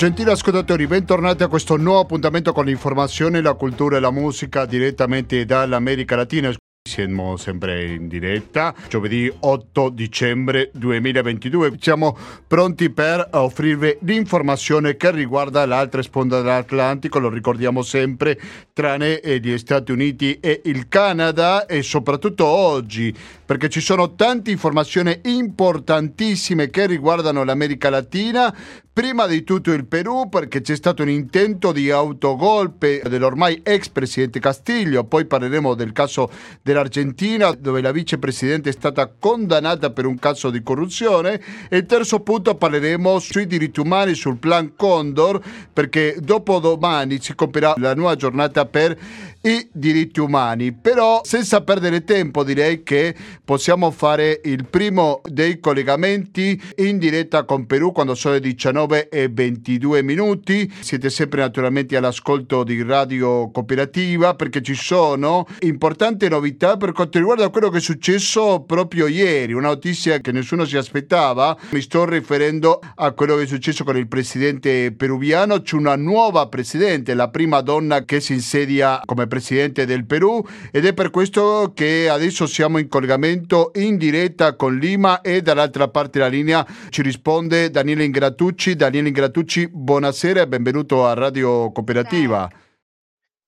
Gentili ascoltatori, bentornati a questo nuovo appuntamento con l'informazione, la cultura e la musica direttamente dall'America Latina. Siamo sempre in diretta, giovedì 8 dicembre 2022. Siamo pronti per offrirvi l'informazione che riguarda l'altra sponda dell'Atlantico, lo ricordiamo sempre, tranne gli Stati Uniti e il Canada e soprattutto oggi, perché ci sono tante informazioni importantissime che riguardano l'America Latina. Prima di tutto il Perù, perché c'è stato un intento di autogolpe dell'ormai ex presidente Castiglio, poi parleremo del caso dell'Argentina, dove la vicepresidente è stata condannata per un caso di corruzione. E terzo punto parleremo sui diritti umani, sul plan Condor, perché dopo domani si compierà la nuova giornata per i diritti umani. Però senza perdere tempo direi che possiamo fare il primo dei collegamenti in diretta con Perù quando sono le 19 e 22 minuti. Siete sempre naturalmente all'ascolto di Radio Cooperativa perché ci sono importanti novità per quanto riguarda quello che è successo proprio ieri, una notizia che nessuno si aspettava. Mi sto riferendo a quello che è successo con il presidente peruviano, c'è una nuova presidente, la prima donna che si insedia come presidente del Perù ed è per questo che adesso siamo in collegamento in diretta con Lima e dall'altra parte della linea ci risponde Daniele Ingratucci. Daniele Ingratucci, buonasera e benvenuto a Radio Cooperativa.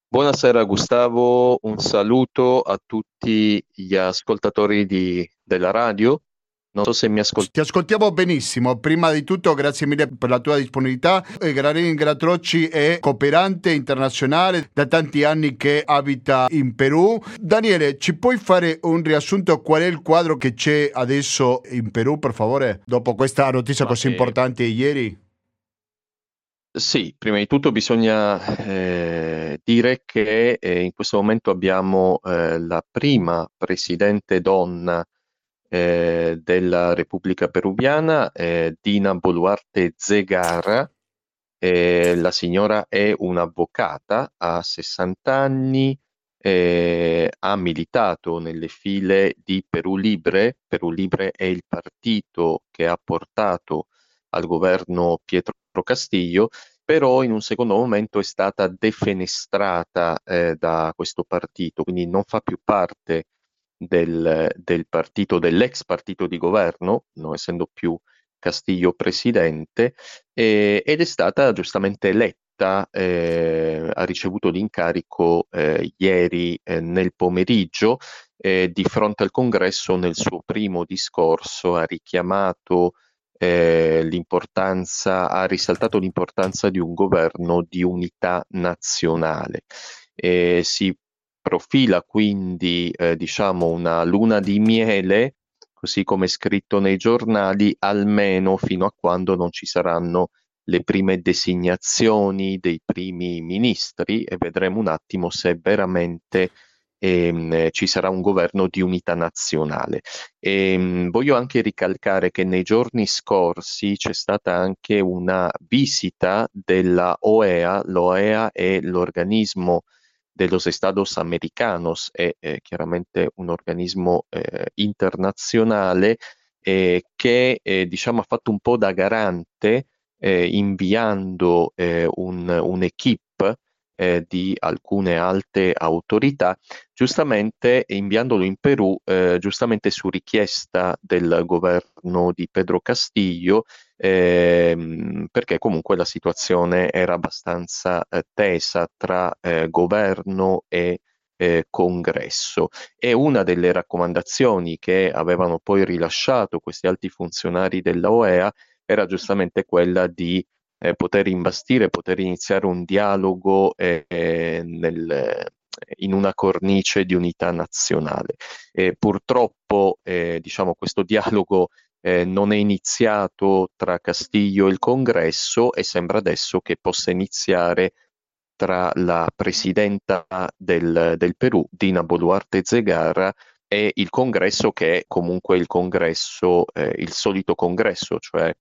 Buonasera Gustavo, un saluto a tutti gli ascoltatori di, della radio non so se mi ascolti. Ti ascoltiamo benissimo. Prima di tutto, grazie mille per la tua disponibilità. Granini Gratrocci è cooperante internazionale da tanti anni che abita in Perù. Daniele, ci puoi fare un riassunto qual è il quadro che c'è adesso in Perù, per favore, dopo questa notizia Ma così che... importante ieri? Sì, prima di tutto bisogna eh, dire che eh, in questo momento abbiamo eh, la prima presidente donna eh, della Repubblica Peruviana, eh, Dina Boluarte Zegara. Eh, la signora è un'avvocata, ha 60 anni, eh, ha militato nelle file di Perù Libre. Perù Libre è il partito che ha portato al governo Pietro Castillo, però in un secondo momento è stata defenestrata eh, da questo partito, quindi non fa più parte del, del partito, dell'ex partito di governo, non essendo più Castiglio presidente, eh, ed è stata giustamente eletta, eh, ha ricevuto l'incarico eh, ieri eh, nel pomeriggio eh, di fronte al congresso nel suo primo discorso ha richiamato eh, l'importanza, ha risaltato l'importanza di un governo di unità nazionale. Si profila quindi eh, diciamo una luna di miele, così come scritto nei giornali, almeno fino a quando non ci saranno le prime designazioni dei primi ministri e vedremo un attimo se veramente ehm, ci sarà un governo di unità nazionale. E, ehm, voglio anche ricalcare che nei giorni scorsi c'è stata anche una visita della OEA, l'OEA è l'organismo de los Estados Americanos è eh, chiaramente un organismo eh, internazionale eh, che eh, diciamo, ha fatto un po' da garante eh, inviando eh, un, un'equipe eh, di alcune alte autorità, giustamente inviandolo in Perù, eh, giustamente su richiesta del governo di Pedro Castillo, ehm, perché comunque la situazione era abbastanza eh, tesa tra eh, governo e eh, congresso. E una delle raccomandazioni che avevano poi rilasciato questi alti funzionari della OEA era giustamente quella di eh, poter imbastire, poter iniziare un dialogo eh, nel, in una cornice di unità nazionale. Eh, purtroppo eh, diciamo, questo dialogo eh, non è iniziato tra Castiglio e il congresso e sembra adesso che possa iniziare tra la presidenta del, del Perù, Dina Boluarte Zegara, e il congresso che è comunque il congresso, eh, il solito congresso, cioè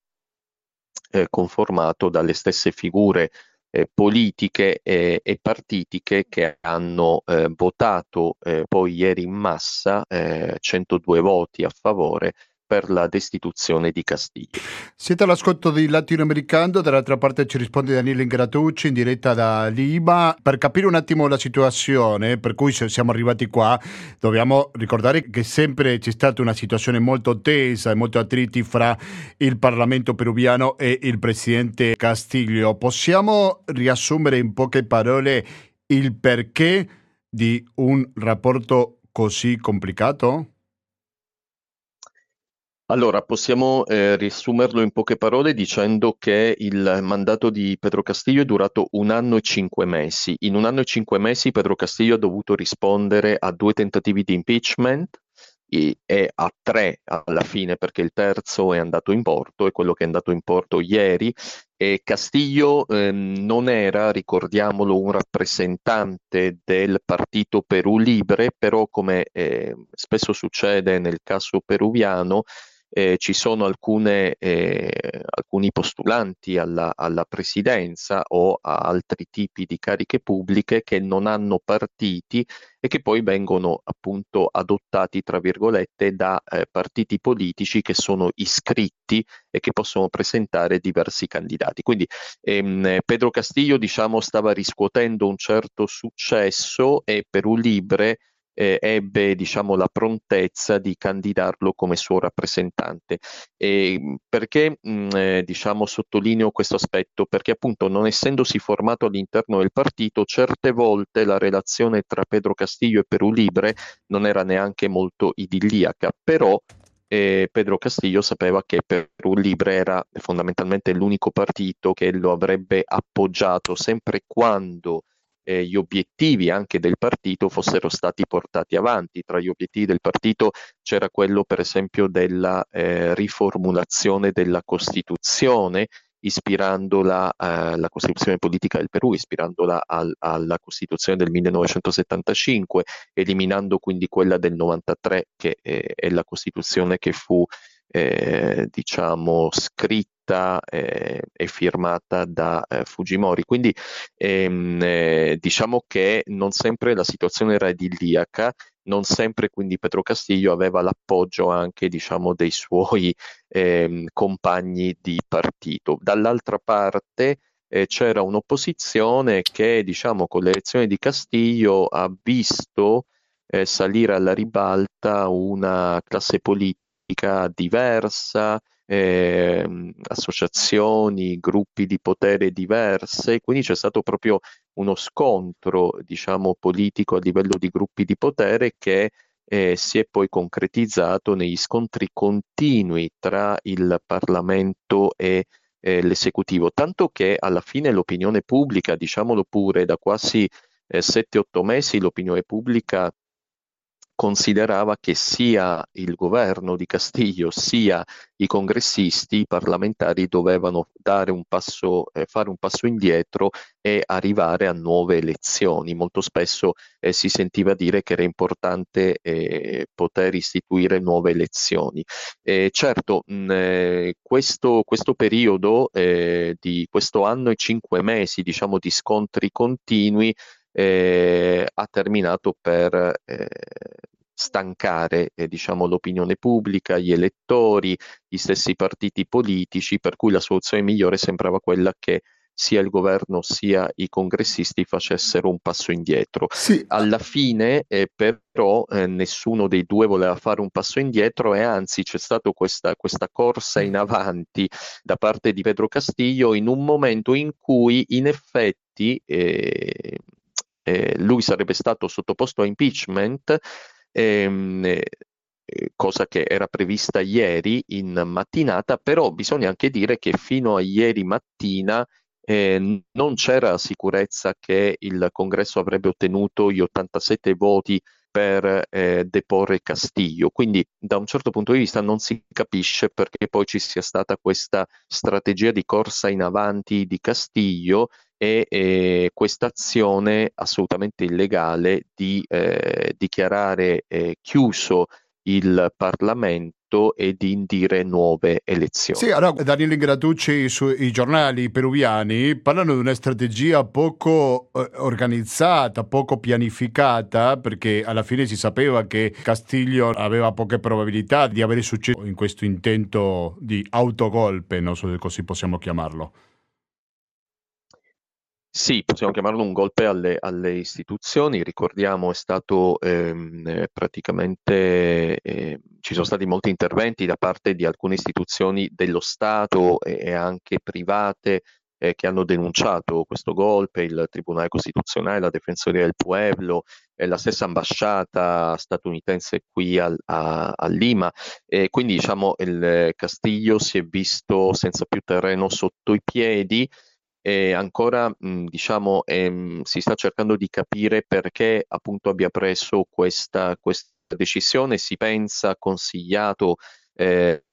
eh, conformato dalle stesse figure eh, politiche e, e, partitiche che hanno eh, votato eh, poi ieri in massa 102 eh, voti a favore per la destituzione di Castillo. Siete all'ascolto di Latinoamericano, dall'altra parte ci risponde Daniele Ingratucci in diretta da Lima. Per capire un attimo la situazione per cui siamo arrivati qua, dobbiamo ricordare che sempre c'è stata una situazione molto tesa e molto attriti fra il Parlamento peruviano e il presidente Castillo. Possiamo riassumere in poche parole il perché di un rapporto così complicato? Allora, possiamo eh, riassumerlo in poche parole dicendo che il mandato di Pedro Castillo è durato un anno e cinque mesi. In un anno e cinque mesi Pedro Castillo ha dovuto rispondere a due tentativi di impeachment, e a tre alla fine perché il terzo è andato in porto, è quello che è andato in porto ieri e Castiglio ehm, non era, ricordiamolo, un rappresentante del partito Perù Libre, però come eh, spesso succede nel caso peruviano, eh, ci sono alcune, eh, alcuni postulanti alla, alla, presidenza o a altri tipi di cariche pubbliche che non hanno partiti e che poi vengono appunto adottati, tra virgolette, da eh, partiti politici che sono iscritti e che possono presentare diversi candidati. Quindi ehm, Pedro Castillo, diciamo, stava riscuotendo un certo successo e Perù Libre eh, ebbe diciamo, la prontezza di candidarlo come suo rappresentante. E perché mh, eh, diciamo, sottolineo questo aspetto? Perché appunto non essendosi formato all'interno del partito, certe volte la relazione tra Pedro Castillo e Perù Libre non era neanche molto idilliaca, però eh, Pedro Castillo sapeva che Perù Libre era fondamentalmente l'unico partito che lo avrebbe appoggiato sempre quando eh, gli obiettivi anche del partito fossero stati portati avanti. Tra gli obiettivi del partito c'era quello per esempio della eh, riformulazione della Costituzione ispirandola alla eh, Costituzione politica del Perù, ispirandola al, alla Costituzione del 1975, eliminando quindi quella del 93 che eh, è la Costituzione che fu eh, diciamo scritta eh, e firmata da eh, Fujimori. Quindi ehm, eh, diciamo che non sempre la situazione era idilliaca, non sempre quindi Pedro Castillo aveva l'appoggio anche diciamo dei suoi ehm, compagni di partito. Dall'altra parte eh, c'era un'opposizione che diciamo con l'elezione di Castillo ha visto eh, salire alla ribalta una classe politica diversa, eh, associazioni, gruppi di potere diverse, quindi c'è stato proprio uno scontro, diciamo, politico a livello di gruppi di potere che eh, si è poi concretizzato negli scontri continui tra il Parlamento e eh, l'esecutivo, tanto che alla fine l'opinione pubblica, diciamolo pure, da quasi eh, 7-8 mesi l'opinione pubblica considerava che sia il governo di Castiglio sia i congressisti, i parlamentari dovevano un passo, eh, fare un passo indietro e arrivare a nuove elezioni. Molto spesso eh, si sentiva dire che era importante eh, poter istituire nuove elezioni. certo, mh, eh, questo, questo, periodo eh, di questo anno e cinque mesi, diciamo, di scontri continui eh, ha terminato per eh, stancare eh, diciamo, l'opinione pubblica, gli elettori, gli stessi partiti politici, per cui la soluzione migliore sembrava quella che sia il governo sia i congressisti facessero un passo indietro. Sì. Alla fine eh, però eh, nessuno dei due voleva fare un passo indietro e anzi c'è stata questa, questa, corsa in avanti da parte di Pedro Castillo in un momento in cui in effetti eh, eh, lui sarebbe stato sottoposto a impeachment, ehm, eh, cosa che era prevista ieri in mattinata, però bisogna anche dire che fino a ieri mattina eh, non c'era sicurezza che il congresso avrebbe ottenuto gli 87 voti per eh, deporre Castiglio. Quindi da un certo punto di vista non si capisce perché poi ci sia stata questa strategia di corsa in avanti di Castiglio e eh, questa azione assolutamente illegale di eh, dichiarare eh, chiuso il Parlamento e di indire nuove elezioni. Sì, allora Daniele Gratucci sui giornali peruviani parlano di una strategia poco eh, organizzata, poco pianificata, perché alla fine si sapeva che Castiglio aveva poche probabilità di avere successo in questo intento di autogolpe, non so se così possiamo chiamarlo. Sì, possiamo chiamarlo un golpe alle, alle istituzioni. Ricordiamo, è stato ehm, praticamente, eh, ci sono stati molti interventi da parte di alcune istituzioni dello Stato e, e anche private eh, che hanno denunciato questo golpe, il Tribunale Costituzionale, la Difensoria del Pueblo, eh, la stessa ambasciata statunitense qui al, a, a, Lima. E quindi diciamo il Castiglio si è visto senza più terreno sotto i piedi e ancora mh, diciamo ehm, si sta cercando di capire perché appunto abbia preso questa, questa decisione, si pensa consigliato eh,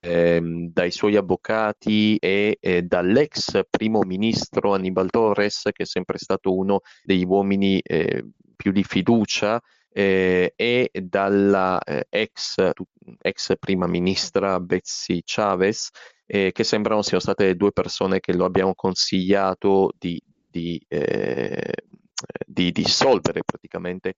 ehm, dai suoi avvocati e eh, dall'ex primo ministro Annibal Torres che è sempre stato uno degli uomini eh, più di fiducia eh, e dalla eh, ex, ex, prima ministra Betsy Chavez eh, che sembrano siano state due persone che lo abbiamo consigliato di, di, eh, di dissolvere praticamente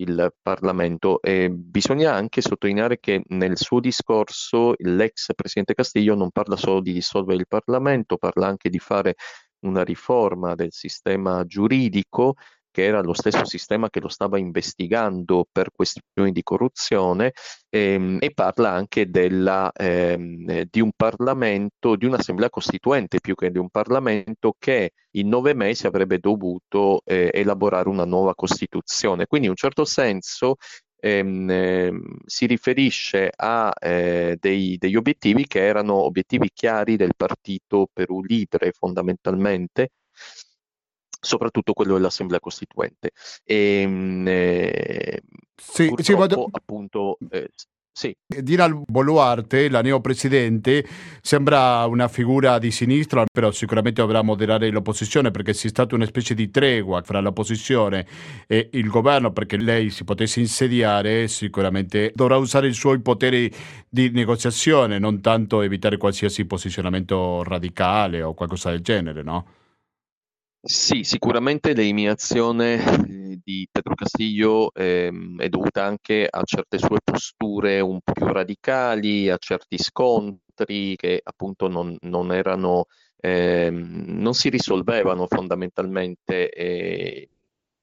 il Parlamento. E bisogna anche sottolineare che nel suo discorso l'ex Presidente Castiglio non parla solo di dissolvere il Parlamento, parla anche di fare una riforma del sistema giuridico che era lo stesso sistema che lo stava investigando per questioni di corruzione ehm, e parla anche della, ehm, di un Parlamento, di un'assemblea costituente più che di un Parlamento che in nove mesi avrebbe dovuto eh, elaborare una nuova Costituzione. Quindi in un certo senso ehm, ehm si riferisce a eh, dei, degli obiettivi che erano obiettivi chiari del partito Perù Libre fondamentalmente soprattutto quello dell'Assemblea Costituente. E, ehm, eh, sì, sì, vado... appunto... Eh, sì. Dinal Boluarte, la neopresidente, sembra una figura di sinistra, però sicuramente dovrà moderare l'opposizione perché c'è stata una specie di tregua fra l'opposizione e il governo perché lei si potesse insediare, sicuramente dovrà usare i suoi poteri di negoziazione, non tanto evitare qualsiasi posizionamento radicale o qualcosa del genere, no? Sì, sicuramente l'eliminazione eh, di Pedro Castillo ehm, è dovuta anche a certe sue posture un po' più radicali, a certi scontri che appunto non, non erano, ehm, non si risolvevano fondamentalmente e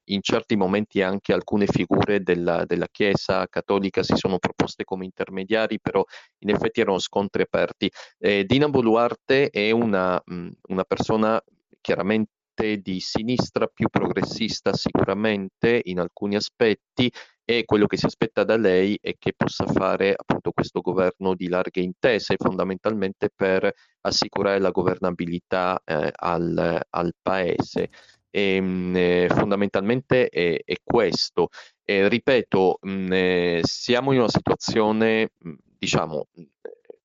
in certi momenti anche alcune figure della, della, Chiesa cattolica si sono proposte come intermediari, però in effetti erano scontri aperti. Eh, Dina Boluarte è una, una persona chiaramente di sinistra più progressista sicuramente in alcuni aspetti e quello che si aspetta da lei è che possa fare appunto questo governo di larghe intese fondamentalmente per assicurare la governabilità eh, al, al, paese. E, ehm, mh, eh, fondamentalmente è, è questo. E, ripeto, mh, eh, siamo in una situazione, diciamo,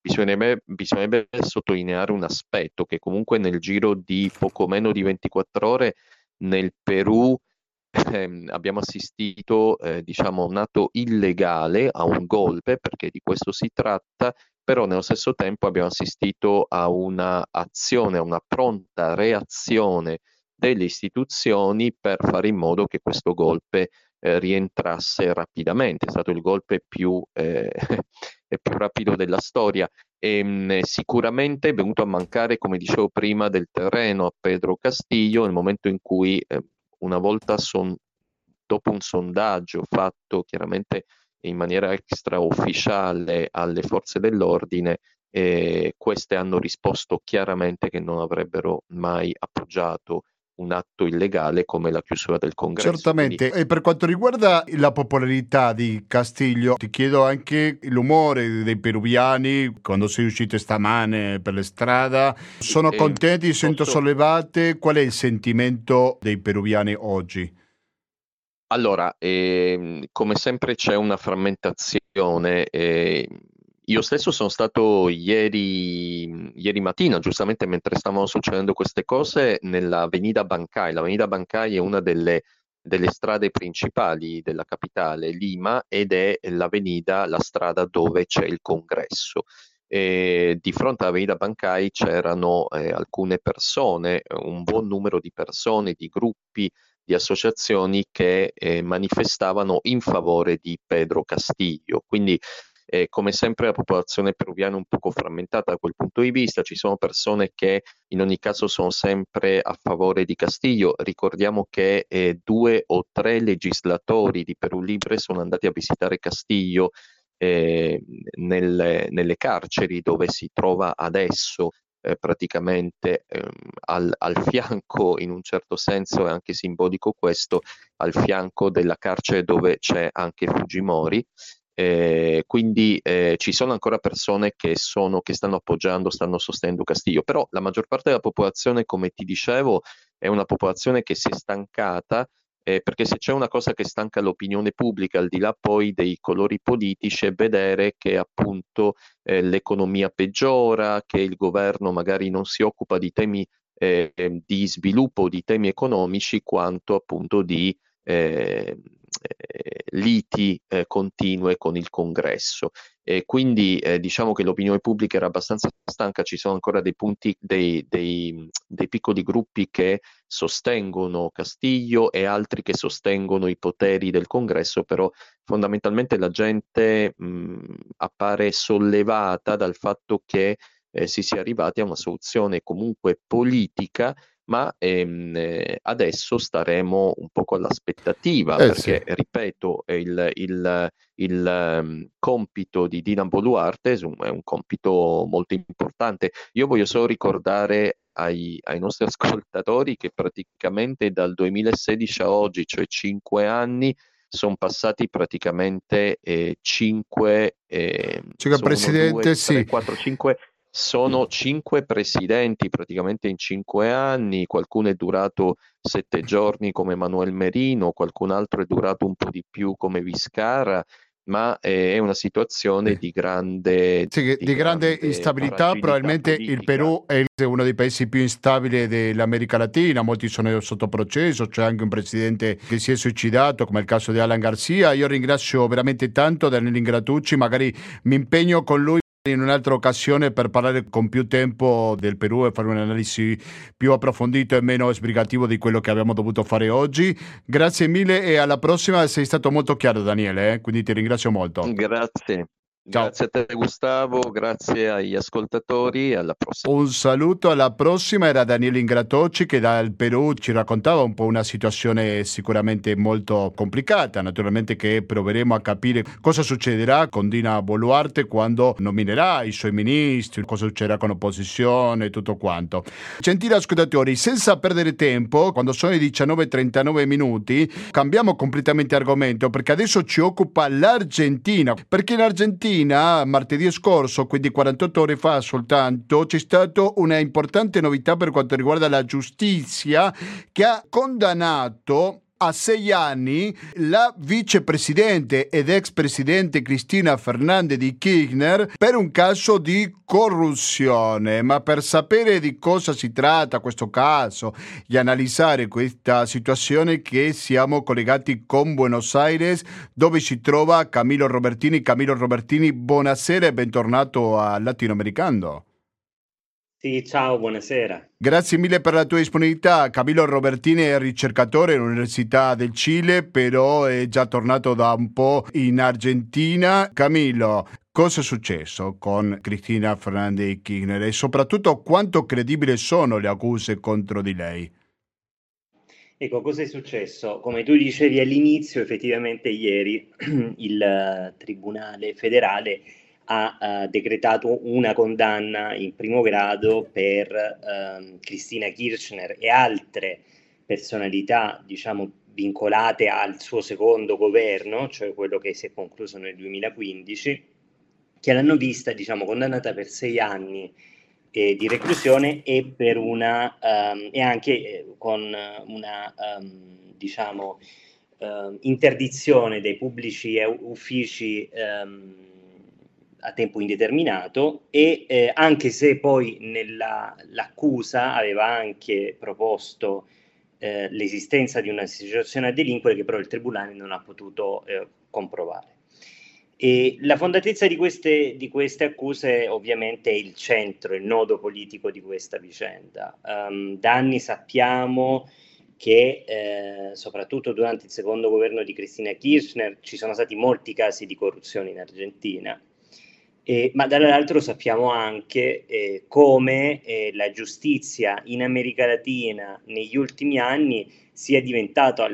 bisognerebbe, bisognerebbe sottolineare un aspetto che comunque nel giro di poco meno di 24 ore nel Perù ehm, abbiamo assistito, eh, diciamo, un atto illegale a un golpe, perché di questo si tratta, però nello stesso tempo abbiamo assistito a un'azione, a una pronta reazione delle istituzioni per fare in modo che questo golpe eh, rientrasse rapidamente. È stato il golpe più, eh, più rapido della storia e mh, sicuramente è venuto a mancare, come dicevo prima, del terreno a Pedro Castillo nel momento in cui eh, una volta son, dopo un sondaggio fatto chiaramente in maniera extraufficiale alle forze dell'ordine, eh, queste hanno risposto chiaramente che non avrebbero mai appoggiato un atto illegale come la chiusura del congresso. Certamente, Quindi... e per quanto riguarda la popolarità di Castiglio, ti chiedo anche l'umore dei peruviani quando sei uscito stamane per le strade. Sono eh, contenti, posso... sento sollevate. Qual è il sentimento dei peruviani oggi? Allora, eh, come sempre c'è una frammentazione. Eh, io stesso sono stato ieri, ieri mattina, giustamente mentre stavano succedendo queste cose, nella Avenida Bancai. L'Avenida Bancai è una delle delle strade principali della capitale Lima ed è l'avenida, la strada dove c'è il congresso. E di fronte all'Avenida Bancai c'erano eh, alcune persone, un buon numero di persone, di gruppi, di associazioni che eh, manifestavano in favore di Pedro Castillo. Quindi eh, come sempre la popolazione peruviana è un poco frammentata da quel punto di vista, ci sono persone che in ogni caso sono sempre a favore di Castillo, ricordiamo che eh, due o tre legislatori di Perù Libre sono andati a visitare Castillo eh, nelle, nelle, carceri dove si trova adesso eh, praticamente ehm, al, al, fianco, in un certo senso è anche simbolico questo, al fianco della carcere dove c'è anche Fujimori. Eh, quindi eh, ci sono ancora persone che, sono, che stanno appoggiando, stanno sostenendo Castillo, però la maggior parte della popolazione, come ti dicevo, è una popolazione che si è stancata eh, perché se c'è una cosa che stanca l'opinione pubblica, al di là poi dei colori politici, è vedere che appunto eh, l'economia peggiora, che il governo magari non si occupa di temi eh, di sviluppo, di temi economici, quanto appunto di eh, liti eh, continue con il congresso. E quindi eh, diciamo che l'opinione pubblica era abbastanza stanca, ci sono ancora dei punti, dei, dei, dei piccoli gruppi che sostengono Castiglio e altri che sostengono i poteri del congresso, però fondamentalmente la gente mh, appare sollevata dal fatto che eh, si sia arrivati a una soluzione comunque politica ma ehm, eh, adesso staremo un poco all'aspettativa eh, perché, sì. ripeto, il, il, il um, compito di Dina Boluarte è un, è un, compito molto importante. Io voglio solo ricordare ai, ai, nostri ascoltatori che praticamente dal 2016 a oggi, cioè cinque anni, sono passati praticamente eh, cinque, eh, cioè, presidente, 2, 3, sì. 4, 5 sono cinque presidenti praticamente in cinque anni, qualcuno è durato sette giorni come Manuel Merino, qualcun altro è durato un po' di più come Viscara, ma è una situazione di grande, sì, di, di grande, grande instabilità. Probabilmente politica. il Perù è uno dei paesi più instabili dell'America Latina, molti sono sotto processo, c'è anche un presidente che si è suicidato, come il caso di Alan Garcia. Io ringrazio veramente tanto Daniele Ingratucci, magari mi impegno con lui in un'altra occasione per parlare con più tempo del Perù e fare un'analisi più approfondita e meno sbrigativo di quello che abbiamo dovuto fare oggi. Grazie mille e alla prossima, sei stato molto chiaro Daniele, eh? quindi ti ringrazio molto. Grazie. Ciao. Grazie a te Gustavo, grazie agli ascoltatori e alla prossima. Un saluto alla prossima, era Daniele Ingratocci che dal Perù ci raccontava un po' una situazione sicuramente molto complicata, naturalmente che proveremo a capire cosa succederà con Dina Boluarte quando nominerà i suoi ministri, cosa succederà con l'opposizione e tutto quanto. Gentili ascoltatori, senza perdere tempo, quando sono i 19.39 minuti, cambiamo completamente argomento perché adesso ci occupa l'Argentina, perché in Argentina Argentina, martedì scorso, quindi 48 ore fa soltanto, c'è stata una importante novità per quanto riguarda la giustizia che ha condannato a sei anni la vicepresidente ed ex presidente Cristina Fernandez di Kirchner per un caso di corruzione. Ma per sapere di cosa si tratta questo caso e analizzare questa situazione che siamo collegati con Buenos Aires dove si trova Camilo Robertini. Camilo Robertini, buonasera e bentornato a Latinoamericano. Sì, ciao, buonasera. Grazie mille per la tua disponibilità. Camillo Robertini è ricercatore all'Università del Cile, però è già tornato da un po' in Argentina. Camillo, cosa è successo con Cristina Fernandez Kirchner e soprattutto quanto credibili sono le accuse contro di lei? Ecco, cosa è successo? Come tu dicevi all'inizio, effettivamente ieri il Tribunale federale ha uh, decretato una condanna in primo grado per uh, Cristina Kirchner e altre personalità, diciamo, vincolate al suo secondo governo, cioè quello che si è concluso nel 2015, che l'hanno vista, diciamo, condannata per sei anni eh, di reclusione e per una um, e anche eh, con una um, diciamo uh, interdizione dei pubblici uffici um, a tempo indeterminato e eh, anche se poi nell'accusa aveva anche proposto eh, l'esistenza di un'associazione a delinquere che però il Tribunale non ha potuto eh, comprovare. E la fondatezza di queste, di queste, accuse ovviamente è il centro, il nodo politico di questa vicenda. Um, da anni sappiamo che eh, soprattutto durante il secondo governo di Cristina Kirchner ci sono stati molti casi di corruzione in Argentina eh, ma dall'altro sappiamo anche eh, come eh, la giustizia in America Latina negli ultimi anni sia diventato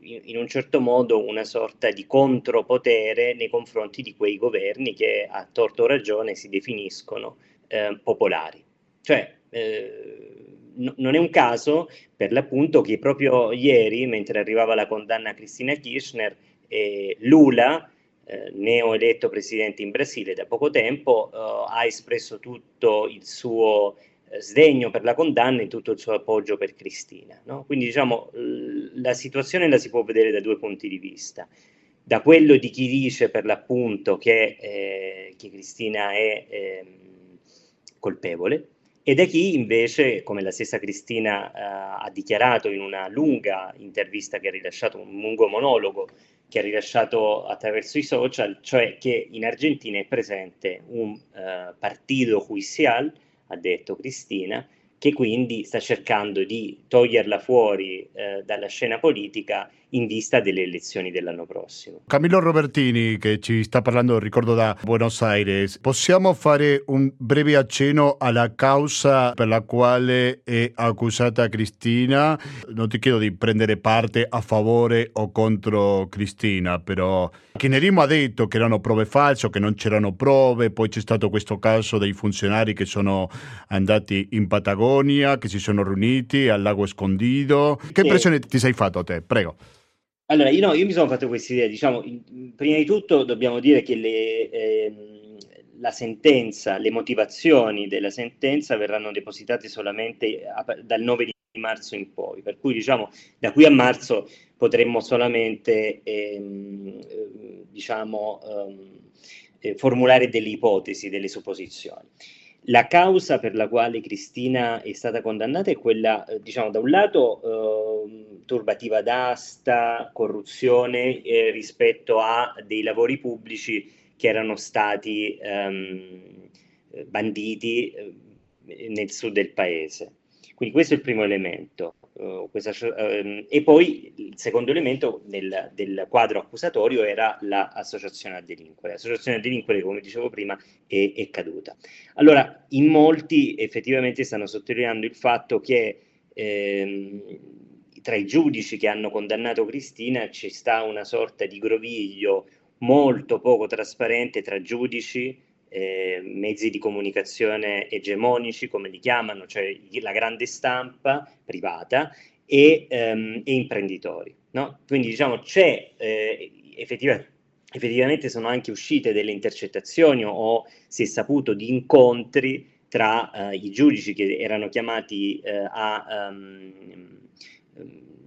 in un certo modo una sorta di contropotere nei confronti di quei governi che a torto o ragione si definiscono eh, popolari. Cioè, eh, no, non è un caso per l'appunto che proprio ieri, mentre arrivava la condanna a Cristina Kirchner, eh, Lula eh, neoeletto presidente in Brasile da poco tempo, eh, ha espresso tutto il suo eh, sdegno per la condanna e tutto il suo appoggio per Cristina. No? Quindi diciamo la situazione la si può vedere da due punti di vista. Da quello di chi dice per l'appunto che, eh, che Cristina è ehm, colpevole, e da chi invece, come la stessa Cristina uh, ha dichiarato in una lunga intervista che ha rilasciato, un lungo monologo che ha rilasciato attraverso i social, cioè che in Argentina è presente un uh, partito judicial, ha detto Cristina, che quindi sta cercando di toglierla fuori eh, dalla scena politica in vista delle elezioni dell'anno prossimo. Camillo Robertini, che ci sta parlando, ricordo da Buenos Aires, possiamo fare un breve accenno alla causa per la quale è accusata Cristina? Non ti chiedo di prendere parte a favore o contro Cristina, però Chinerimo ha detto che erano prove false, che non c'erano prove, poi c'è stato questo caso dei funzionari che sono andati in Patagonia, che si sono riuniti al lago Escondido. Che impressione ti sei fatto a te? Prego. Allora, io, no, io mi sono fatto questa idea, diciamo, prima di tutto dobbiamo dire che le, ehm, la sentenza, le motivazioni della sentenza verranno depositate solamente a, dal 9 di marzo in poi, per cui diciamo da qui a marzo potremmo solamente ehm, diciamo, ehm, eh, formulare delle ipotesi, delle supposizioni. La causa per la quale Cristina è stata condannata è quella, eh, diciamo, da un lato eh, turbativa d'asta, corruzione eh, rispetto a dei lavori pubblici che erano stati ehm, banditi eh, nel sud del paese. Quindi questo è il primo elemento. Uh, questa, uh, e poi il secondo elemento nel, del quadro accusatorio era l'associazione a delinquere. L'associazione a delinquere, come dicevo prima, è, è, caduta. Allora, in molti effettivamente stanno sottolineando il fatto che ehm, tra i giudici che hanno condannato Cristina ci sta una sorta di groviglio molto poco trasparente tra giudici, eh, mezzi di comunicazione egemonici, come li chiamano, cioè la grande stampa privata e, ehm, e imprenditori. No? Quindi diciamo c'è eh, effettivamente effettivamente sono anche uscite delle intercettazioni o, si è saputo di incontri tra eh, i giudici che erano chiamati eh, a um,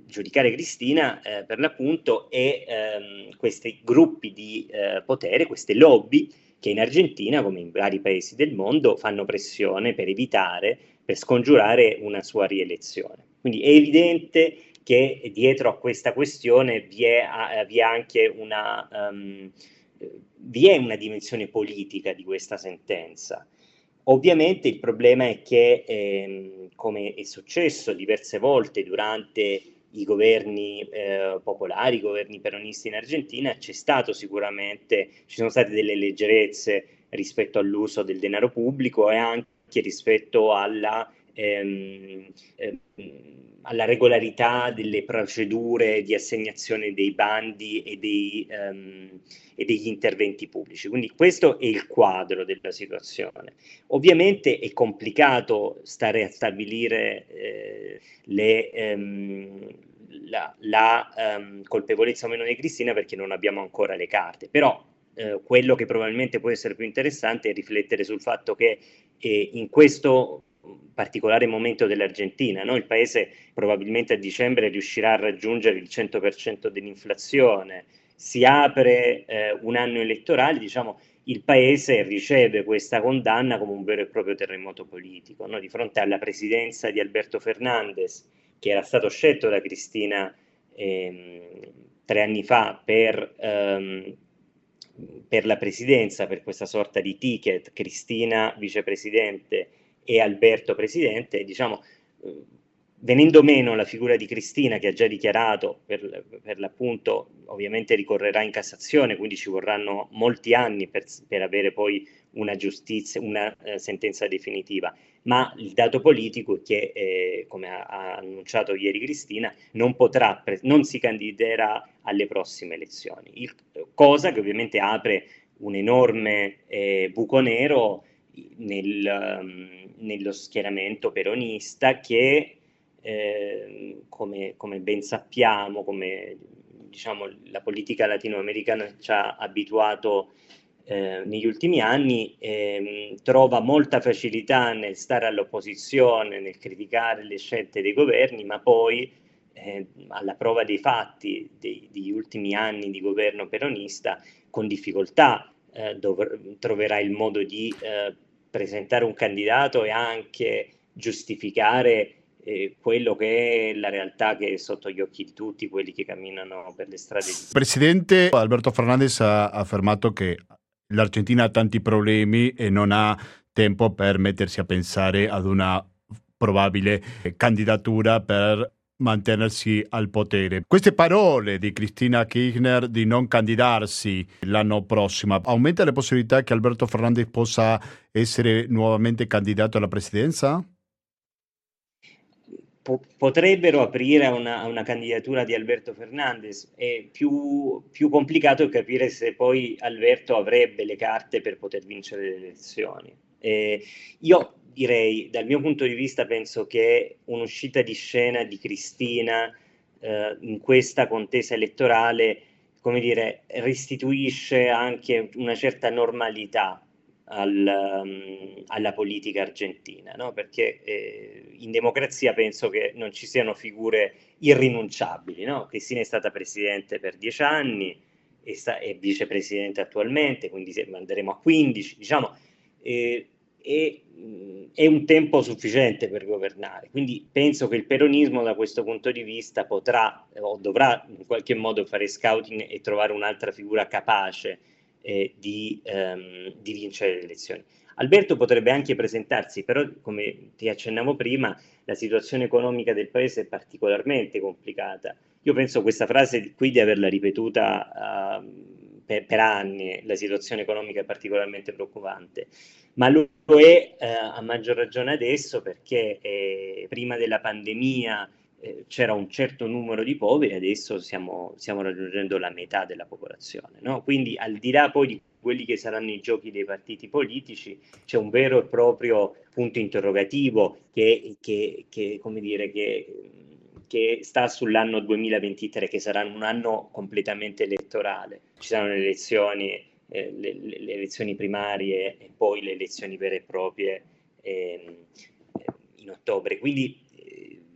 giudicare Cristina eh, per l'appunto e um, questi gruppi di eh, potere, queste lobby che in Argentina, come in vari paesi del mondo, fanno pressione per evitare, per scongiurare una sua rielezione. Quindi è evidente che dietro a questa questione vi è, vi è anche una, um, vi è una dimensione politica di questa sentenza. Ovviamente il problema è che, ehm, come è successo diverse volte durante i governi eh, popolari, i governi peronisti in Argentina, c'è stato sicuramente, ci sono state delle leggerezze rispetto all'uso del denaro pubblico e anche rispetto alla, ehm, ehm, alla regolarità delle procedure di assegnazione dei bandi e, dei, ehm, e, degli interventi pubblici. Quindi questo è il quadro della situazione. Ovviamente è complicato stare a stabilire eh, le, ehm, la, la um, colpevolezza o meno di Cristina perché non abbiamo ancora le carte, però eh, quello che probabilmente può essere più interessante è riflettere sul fatto che eh, in questo particolare momento dell'Argentina, no? il paese probabilmente a dicembre riuscirà a raggiungere il 100% dell'inflazione, si apre eh, un anno elettorale, diciamo, il paese riceve questa condanna come un vero e proprio terremoto politico, no? di fronte alla presidenza di Alberto Fernandez che era stato scelto da Cristina ehm, tre anni fa per, ehm, per la presidenza, per questa sorta di ticket, Cristina vicepresidente e Alberto presidente, diciamo, venendo meno la figura di Cristina che ha già dichiarato per, per, l'appunto ovviamente ricorrerà in Cassazione quindi ci vorranno molti anni per, per avere poi una giustizia una eh, sentenza definitiva. Ma il dato politico è che eh, come ha, ha, annunciato ieri Cristina non potrà non si candiderà alle prossime elezioni. Il, cosa che ovviamente apre un enorme eh, buco nero nel, um, nello schieramento peronista che eh, come, come, ben sappiamo, come diciamo, la politica latinoamericana ci ha abituato eh, negli ultimi anni, eh, trova molta facilità nel stare all'opposizione, nel criticare le scelte dei governi, ma poi eh, alla prova dei fatti dei, degli ultimi anni di governo peronista, con difficoltà eh, dov- troverà il modo di eh, presentare un candidato e anche giustificare eh, quello che è la realtà che è sotto gli occhi di tutti quelli che camminano per le strade. Il presidente Alberto Fernandez ha affermato che l'Argentina ha tanti problemi e non ha tempo per mettersi a pensare ad una probabile candidatura per mantenersi al potere. Queste parole di Cristina Kirchner di non candidarsi l'anno prossimo aumenta le possibilità che Alberto Fernandez possa essere nuovamente candidato alla presidenza? po- potrebbero aprire una, una, candidatura di Alberto Fernandez. È più, più, complicato capire se poi Alberto avrebbe le carte per poter vincere le elezioni. Eh, io direi, dal mio punto di vista, penso che un'uscita di scena di Cristina eh, in questa contesa elettorale, come dire, restituisce anche una certa normalità al, um, alla politica argentina, no? perché eh, in democrazia penso che non ci siano figure irrinunciabili. No? Cristina è stata presidente per dieci anni e sta, è vicepresidente attualmente, quindi andremo a 15, diciamo, eh, e, è un tempo sufficiente per governare. Quindi penso che il peronismo da questo punto di vista potrà o dovrà in qualche modo fare scouting e trovare un'altra figura capace eh, di, ehm, di, vincere le elezioni. Alberto potrebbe anche presentarsi, però come ti accennavo prima, la situazione economica del paese è particolarmente complicata. Io penso questa frase qui di averla ripetuta uh, per, per, anni, la situazione economica è particolarmente preoccupante, ma lo è uh, a maggior ragione adesso perché eh, prima della pandemia eh, c'era un certo numero di poveri, adesso stiamo, stiamo raggiungendo la metà della popolazione. No? Quindi al di là poi di quelli che saranno i giochi dei partiti politici, c'è un vero e proprio punto interrogativo che, che, che, dire, che sta sull'anno 2023, che sarà un anno completamente elettorale. Ci saranno le elezioni, eh, le, le, elezioni primarie e poi le elezioni vere e proprie eh, in ottobre. Quindi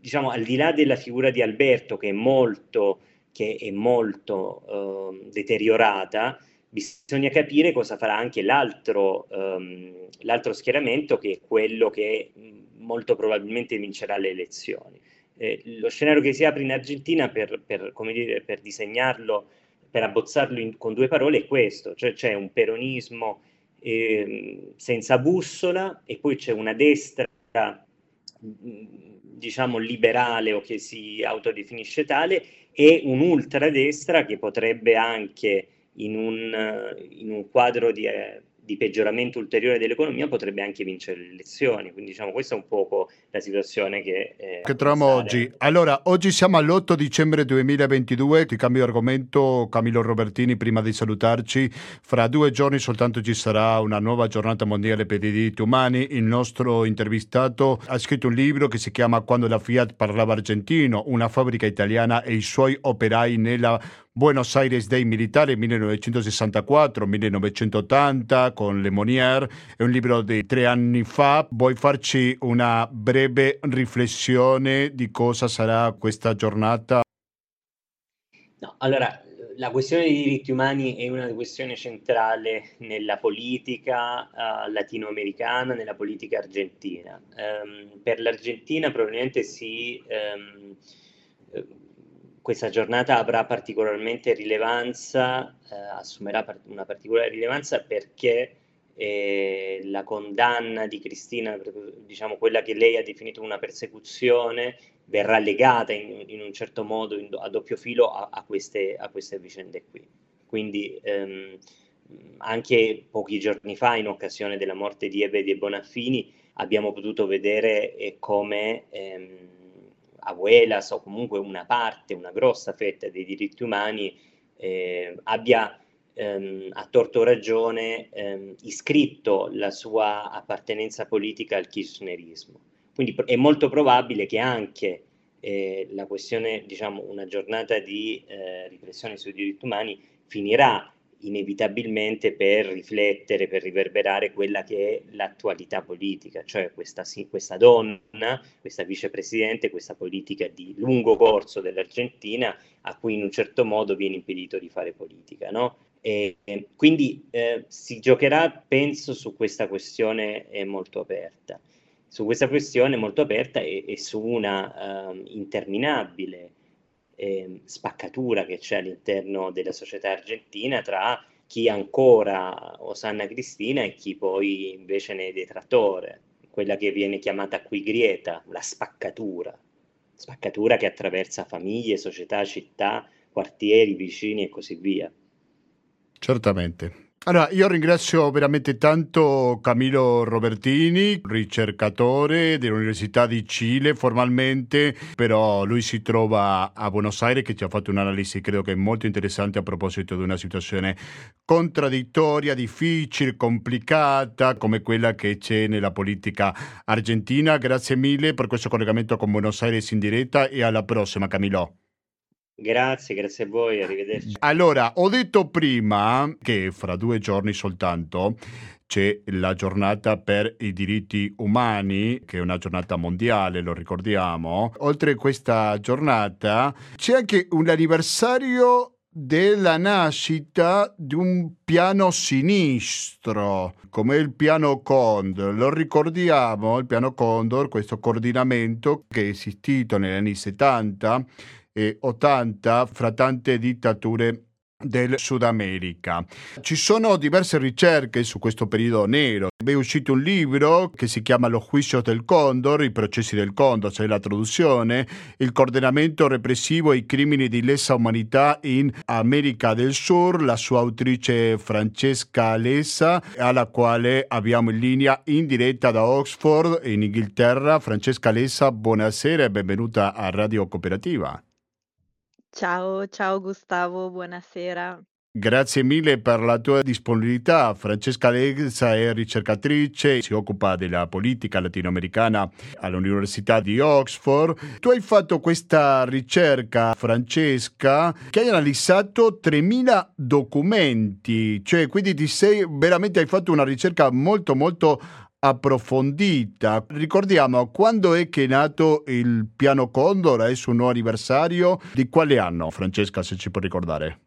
diciamo, al di là della figura di Alberto, che è molto, che è molto eh, deteriorata, bisogna capire cosa farà anche l'altro, um, l'altro, schieramento, che è quello che molto probabilmente vincerà le elezioni. Eh, lo scenario che si apre in Argentina, per, per, dire, per disegnarlo, per abbozzarlo in, con due parole, è questo, cioè c'è un peronismo eh, senza bussola e poi c'è una destra diciamo liberale o che si autodefinisce tale e un'ultradestra che potrebbe anche in un, in un quadro di, eh, di peggioramento ulteriore dell'economia potrebbe anche vincere le elezioni. Quindi diciamo questa è un poco la situazione che, eh, che troviamo oggi. Allora, oggi siamo all'8 dicembre 2022, ti cambio argomento Camillo Robertini prima di salutarci. Fra due giorni soltanto ci sarà una nuova giornata mondiale per i diritti umani. Il nostro intervistato ha scritto un libro che si chiama Quando la Fiat parlava argentino, una fabbrica italiana e i suoi operai nella Buenos Aires dei militari 1964-1980 con Le Monière, è un libro di tre anni fa. Vuoi farci una breve riflessione di cosa sarà questa giornata? No, allora, la questione dei diritti umani è una questione centrale nella politica uh, latinoamericana, nella politica argentina. Um, per l'Argentina probabilmente si, um, questa giornata avrà particolarmente rilevanza, uh, assumerà una particolare rilevanza perché eh, la condanna di Cristina, diciamo quella che lei ha definito una persecuzione, verrà legata in, in un certo modo in, a doppio filo a, a, queste, a, queste, vicende qui. Quindi ehm, anche pochi giorni fa, in occasione della morte di Eve e Bonaffini, abbiamo potuto vedere eh, come ehm, Abuelas o comunque una parte, una grossa fetta dei diritti umani eh, abbia ehm, a torto ragione ehm, iscritto la sua appartenenza politica al kirchnerismo. Quindi è molto probabile che anche eh, la questione, diciamo, una giornata di eh, riflessione sui diritti umani finirà inevitabilmente per riflettere, per riverberare quella che è l'attualità politica, cioè questa, questa donna, questa vicepresidente, questa politica di lungo corso dell'Argentina a cui in un certo modo viene impedito di fare politica. No? E, quindi eh, si giocherà, penso, su questa questione molto aperta, su questa questione molto aperta e, e su una uh, interminabile eh, spaccatura che c'è all'interno della società argentina tra chi ancora osanna Cristina e chi poi invece ne è detrattore, quella che viene chiamata qui grieta, la spaccatura, spaccatura che attraversa famiglie, società, città, quartieri, vicini e così via. Certamente. Allora, io ringrazio veramente tanto Camilo Robertini, ricercatore dell'Università di Cile formalmente, però lui si trova a Buenos Aires che ci ha fatto un'analisi credo che molto interessante a proposito di una situazione contraddittoria, difficile, complicata come quella che c'è nella politica argentina. Grazie mille per questo collegamento con Buenos Aires in diretta e alla prossima Camilo. Grazie, grazie a voi, arrivederci. Allora, ho detto prima che fra due giorni soltanto c'è la giornata per i diritti umani, che è una giornata mondiale, lo ricordiamo. Oltre a questa giornata c'è anche un anniversario della nascita di un piano sinistro, come il piano Condor. Lo ricordiamo, il piano Condor, questo coordinamento che è esistito negli anni 70 e 80 fra tante dittature del Sud America. Ci sono diverse ricerche su questo periodo nero. È uscito un libro che si chiama Los juicios del Condor, i processi del Condor, cioè la traduzione, il coordinamento repressivo e i crimini di lesa umanità in America del Sur, la sua autrice Francesca Lessa, alla quale abbiamo in linea in diretta da Oxford in Inghilterra. Francesca Lessa, buonasera e benvenuta a Radio Cooperativa. Ciao, ciao Gustavo, buonasera. Grazie mille per la tua disponibilità. Francesca Legza è ricercatrice, si occupa della politica latinoamericana all'Università di Oxford. Tu hai fatto questa ricerca, Francesca, che hai analizzato 3.000 documenti, cioè quindi ti sei veramente hai fatto una ricerca molto molto approfondita. Ricordiamo quando è che è nato il piano Condor, è su un nuovo anniversario. Di quale anno, Francesca, se ci può ricordare?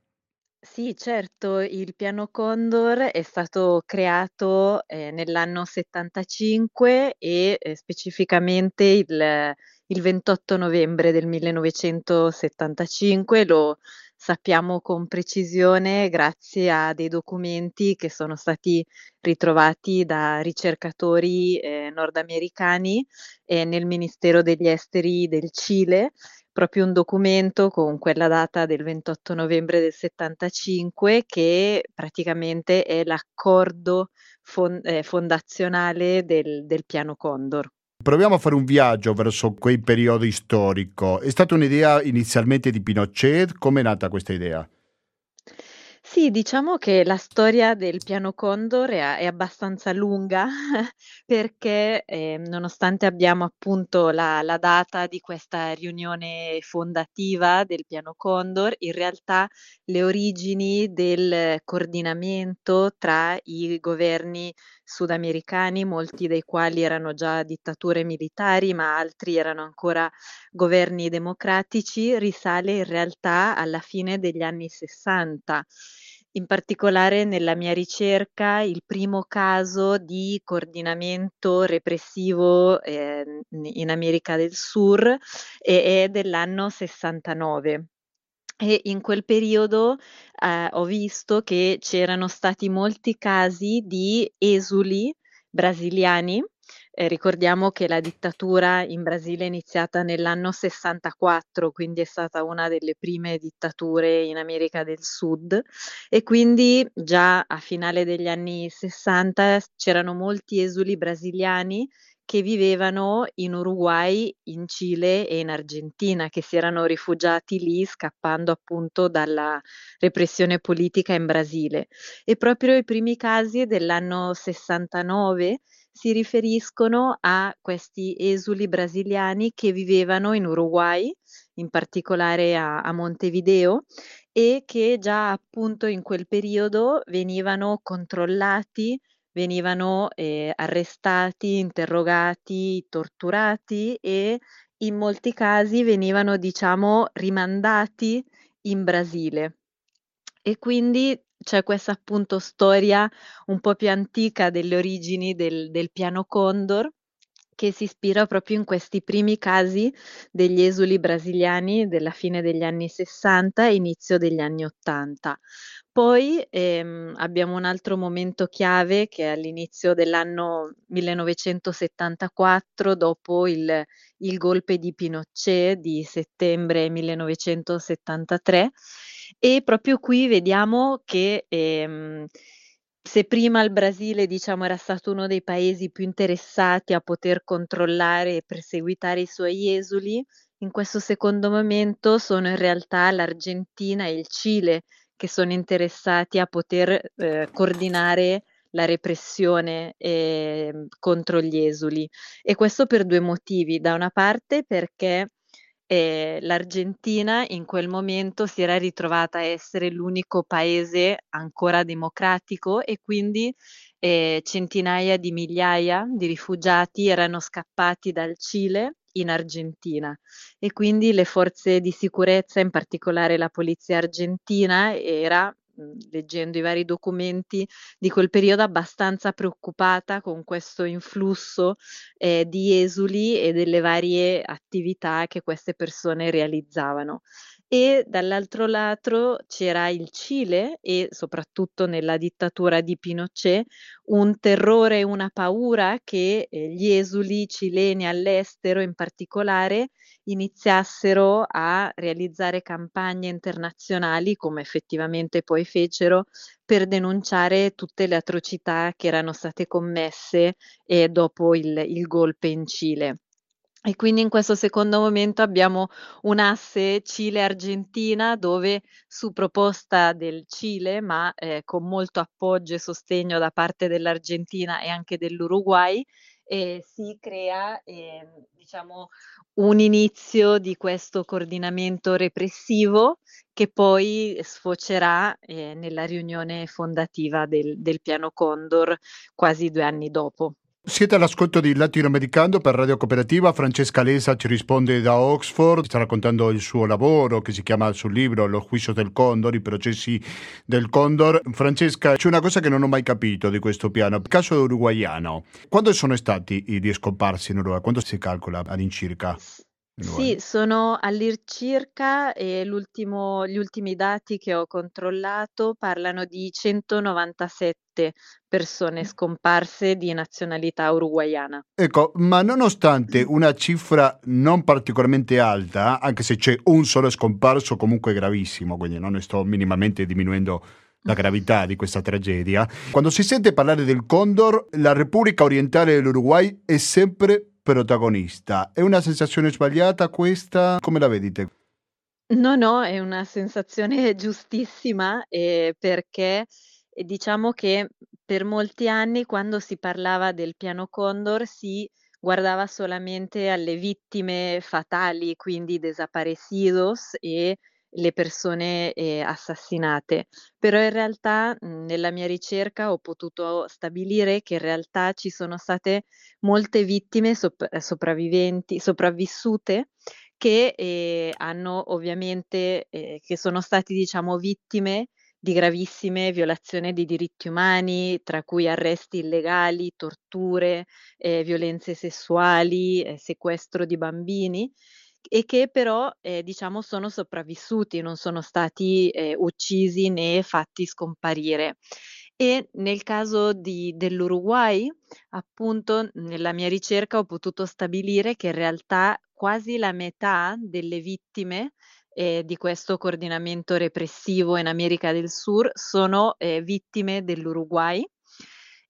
Sì, certo, il piano Condor è stato creato eh, nell'anno 75 e eh, specificamente il, il 28 novembre del 1975 lo sappiamo con precisione grazie a dei documenti che sono stati ritrovati da ricercatori eh, nordamericani eh, nel Ministero degli Esteri del Cile, proprio un documento con quella data del 28 novembre del 75 che praticamente è l'accordo fond- eh, fondazionale del, del piano Condor. Proviamo a fare un viaggio verso quei periodi storico. È stata un'idea inizialmente di Pinochet? Come è nata questa idea? Sì, diciamo che la storia del piano Condor è è abbastanza lunga perché, ehm, nonostante abbiamo appunto la la data di questa riunione fondativa del piano Condor, in realtà le origini del coordinamento tra i governi sudamericani, molti dei quali erano già dittature militari, ma altri erano ancora governi democratici, risale in realtà alla fine degli anni '60. In particolare nella mia ricerca il primo caso di coordinamento repressivo, ehm, in America del Sur è è dell'anno '69 e in quel periodo, ehm, ho visto che c'erano stati molti casi di esuli brasiliani. Ehm, ricordiamo che la dittatura in Brasile è iniziata nell'anno '64, quindi è stata una delle prime dittature in America del Sud. E quindi già a finale degli anni '60 c'erano molti esuli brasiliani che vivevano in Uruguay, in Cile e in Argentina, che si erano rifugiati lì scappando appunto dalla repressione politica in Brasile. E proprio i primi casi dell'anno '69 si riferiscono a questi esuli brasiliani che vivevano in Uruguay, in particolare a, a Montevideo, e che già appunto in quel periodo venivano controllati, venivano eh, arrestati, interrogati, torturati e in molti casi venivano, diciamo, rimandati in Brasile. E quindi c'è questa appunto storia un po' più antica delle origini del del piano Condor, che si ispira proprio in questi primi casi degli esuli brasiliani della fine degli anni '60 e inizio degli anni '80. Poi, ehm, abbiamo un altro momento chiave che è all'inizio dell'anno 1974, dopo il il golpe di Pinochet di settembre 1973 e proprio qui vediamo che, ehm, se prima il Brasile, diciamo, era stato uno dei paesi più interessati a poter controllare e perseguitare i suoi esuli, in questo secondo momento sono in realtà l'Argentina e il Cile che sono interessati a poter, ehm, coordinare la repressione, ehm, contro gli esuli. E questo per 2 motivi: da una parte perché Ehm, l'Argentina in quel momento si era ritrovata a essere l'unico paese ancora democratico e quindi, ehm, centinaia di migliaia di rifugiati erano scappati dal Cile in Argentina. E quindi le forze di sicurezza, in particolare la polizia argentina, era leggendo i vari documenti di quel periodo, abbastanza preoccupata con questo influsso, ehm, di esuli e delle varie attività che queste persone realizzavano e dall'altro lato c'era il Cile e soprattutto nella dittatura di Pinochet un terrore e una paura che, ehm, gli esuli cileni all'estero in particolare iniziassero a realizzare campagne internazionali, come effettivamente poi fecero, per denunciare tutte le atrocità che erano state commesse, ehm, dopo il il golpe in Cile. E quindi in questo secondo momento abbiamo un asse Cile-Argentina dove su proposta del Cile, ma, ehm, con molto appoggio e sostegno da parte dell'Argentina e anche dell'Uruguay, ehm, si crea, ehm, diciamo un inizio di questo coordinamento repressivo che poi sfocerà, ehm, nella riunione fondativa del del piano Condor quasi 2 anni dopo. Siete all'ascolto di Latinoamericano per Radio Cooperativa. Francesca Lesa ci risponde da Oxford, sta raccontando il suo lavoro che si chiama sul libro Lo juicio del Condor, i processi del Condor. Francesca, c'è una cosa che non ho mai capito di questo piano. Il caso uruguaiano. Quando sono stati gli scomparsi in Uruguay? Quando si calcola all'incirca? Sì, sono all'incirca e l'ultimo gli ultimi dati che ho controllato parlano di 197 persone scomparse di nazionalità uruguaiana. Ecco, ma nonostante una cifra non particolarmente alta, anche se c'è un solo scomparso comunque gravissimo, quindi non ne sto minimamente diminuendo la gravità di questa tragedia, quando si sente parlare del Condor, la Repubblica Orientale dell'Uruguay è sempre protagonista. È una sensazione sbagliata questa? Come la vedete? No, no, è una sensazione giustissima, ehm, perché, ehm, diciamo che per molti anni quando si parlava del piano Condor si guardava solamente alle vittime fatali, quindi desaparecidos e le persone, ehm, assassinate. Però in realtà, mhmm, nella mia ricerca ho potuto stabilire che in realtà ci sono state molte vittime sop sopravviventi sopravvissute che, ehm, hanno ovviamente ehm, che sono stati diciamo vittime di gravissime violazioni di diritti umani, tra cui arresti illegali, torture, ehm, violenze sessuali, ehm, sequestro di bambini e che però, ehm, diciamo sono sopravvissuti, non sono stati, ehm, uccisi né fatti scomparire. E nel caso di dell'Uruguay, appunto, nella mia ricerca ho potuto stabilire che in realtà quasi la metà delle vittime, ehm, di questo coordinamento repressivo in America del Sur sono, ehm, vittime dell'Uruguay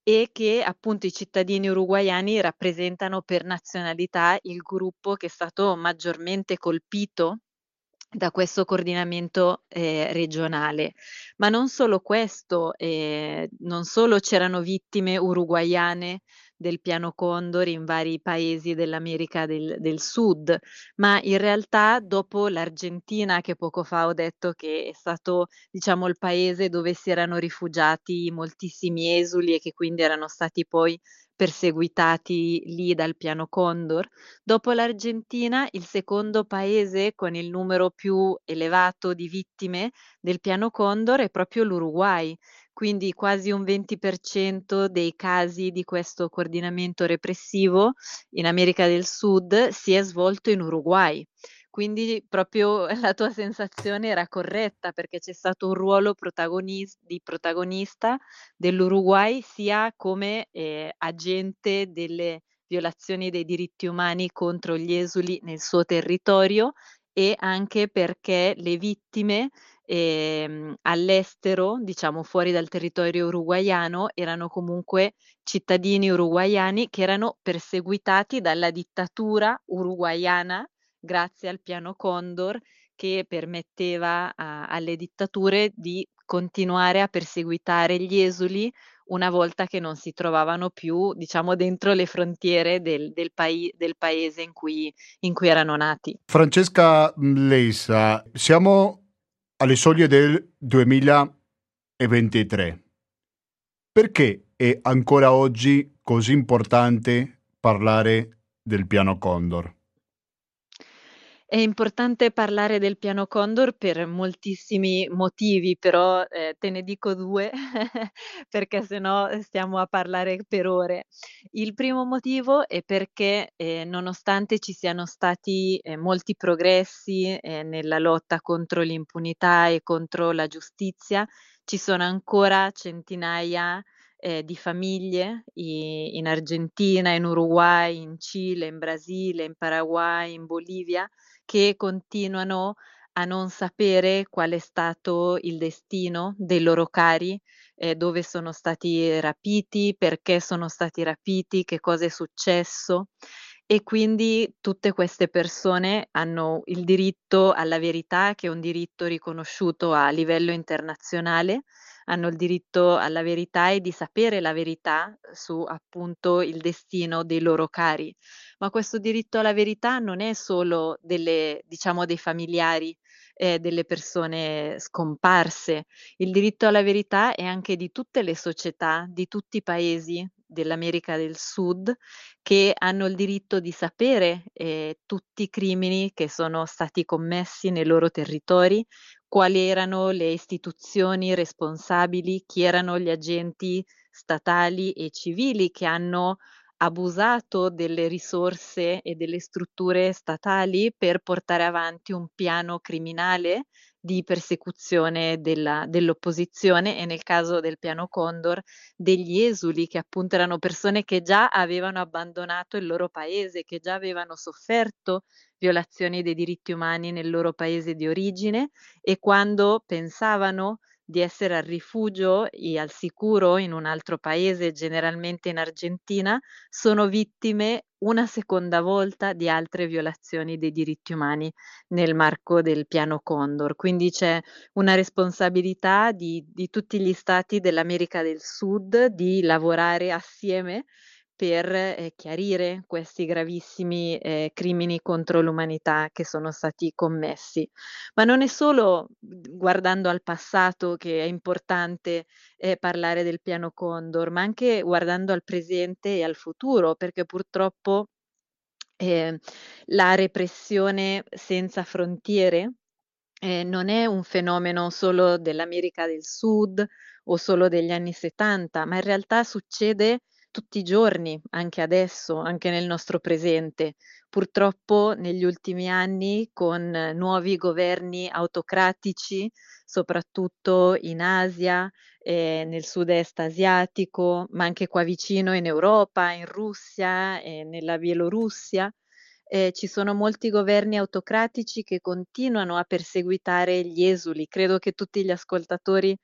e che appunto i cittadini uruguaiani rappresentano per nazionalità il gruppo che è stato maggiormente colpito da questo coordinamento, ehm, regionale. Ma non solo questo, ehm, non solo c'erano vittime uruguaiane del piano Condor in vari paesi dell'America del del Sud, ma in realtà dopo l'Argentina, che poco fa ho detto che è stato, diciamo, il paese dove si erano rifugiati moltissimi esuli e che quindi erano stati poi perseguitati lì dal piano Condor. Dopo l'Argentina, il secondo paese con il numero più elevato di vittime del piano Condor è proprio l'Uruguay, quindi quasi un 20% dei casi di questo coordinamento repressivo in America del Sud si è svolto in Uruguay. Quindi proprio la tua sensazione era corretta, perché c'è stato un ruolo protagonis di protagonista dell'Uruguay sia come, ehm, agente delle violazioni dei diritti umani contro gli esuli nel suo territorio e anche perché le vittime, ehm, all'estero, diciamo fuori dal territorio uruguaiano, erano comunque cittadini uruguaiani che erano perseguitati dalla dittatura uruguaiana grazie al piano Condor che permetteva a alle dittature di continuare a perseguitare gli esuli una volta che non si trovavano più, diciamo, dentro le frontiere del del pai del paese in cui in cui erano nati. Francesca Leisa, siamo alle soglie del 2023. Perché è ancora oggi così importante parlare del piano Condor? È importante parlare del piano Condor per moltissimi motivi, però, ehm, te ne dico 2 perché se no stiamo a parlare per ore. Il primo motivo è perché, ehm, nonostante ci siano stati, ehm, molti progressi, ehm, nella lotta contro l'impunità e contro la giustizia, ci sono ancora centinaia, ehm, di famiglie i in Argentina, in Uruguay, in Cile, in Brasile, in Paraguay, in Bolivia, che continuano a non sapere qual è stato il destino dei loro cari, ehm, dove sono stati rapiti, perché sono stati rapiti, che cosa è successo. E quindi tutte queste persone hanno il diritto alla verità, che è un diritto riconosciuto a livello internazionale, hanno il diritto alla verità e di sapere la verità su appunto il destino dei loro cari. Ma questo diritto alla verità non è solo delle diciamo dei familiari, ehm, delle persone scomparse. Il diritto alla verità è anche di tutte le società, di tutti i paesi dell'America del Sud che hanno il diritto di sapere, ehm, tutti i crimini che sono stati commessi nei loro territori, quali erano le istituzioni responsabili, chi erano gli agenti statali e civili che hanno abusato delle risorse e delle strutture statali per portare avanti un piano criminale di persecuzione della dell'opposizione e nel caso del piano Condor degli esuli, che appunto erano persone che già avevano abbandonato il loro paese, che già avevano sofferto violazioni dei diritti umani nel loro paese di origine e quando pensavano di essere al rifugio e al sicuro in un altro paese, generalmente in Argentina, sono vittime una seconda volta di altre violazioni dei diritti umani nel marco del piano Condor. Quindi c'è una responsabilità di, di tutti gli stati dell'America del Sud di lavorare assieme per eh, chiarire questi gravissimi eh, crimini contro l'umanità che sono stati commessi. Ma non è solo guardando al passato che è importante eh, parlare del piano Condor, ma anche guardando al presente e al futuro, perché purtroppo eh, la repressione senza frontiere eh, non è un fenomeno solo dell'America del Sud o solo degli anni 70, ma in realtà succede tutti i giorni, anche adesso, anche nel nostro presente. Purtroppo negli ultimi anni con nuovi governi autocratici, soprattutto in Asia, eh, nel sud-est asiatico, ma anche qua vicino in Europa, in Russia, eh, nella Bielorussia, eh, ci sono molti governi autocratici che continuano a perseguitare gli esuli. Credo che tutti gli ascoltatori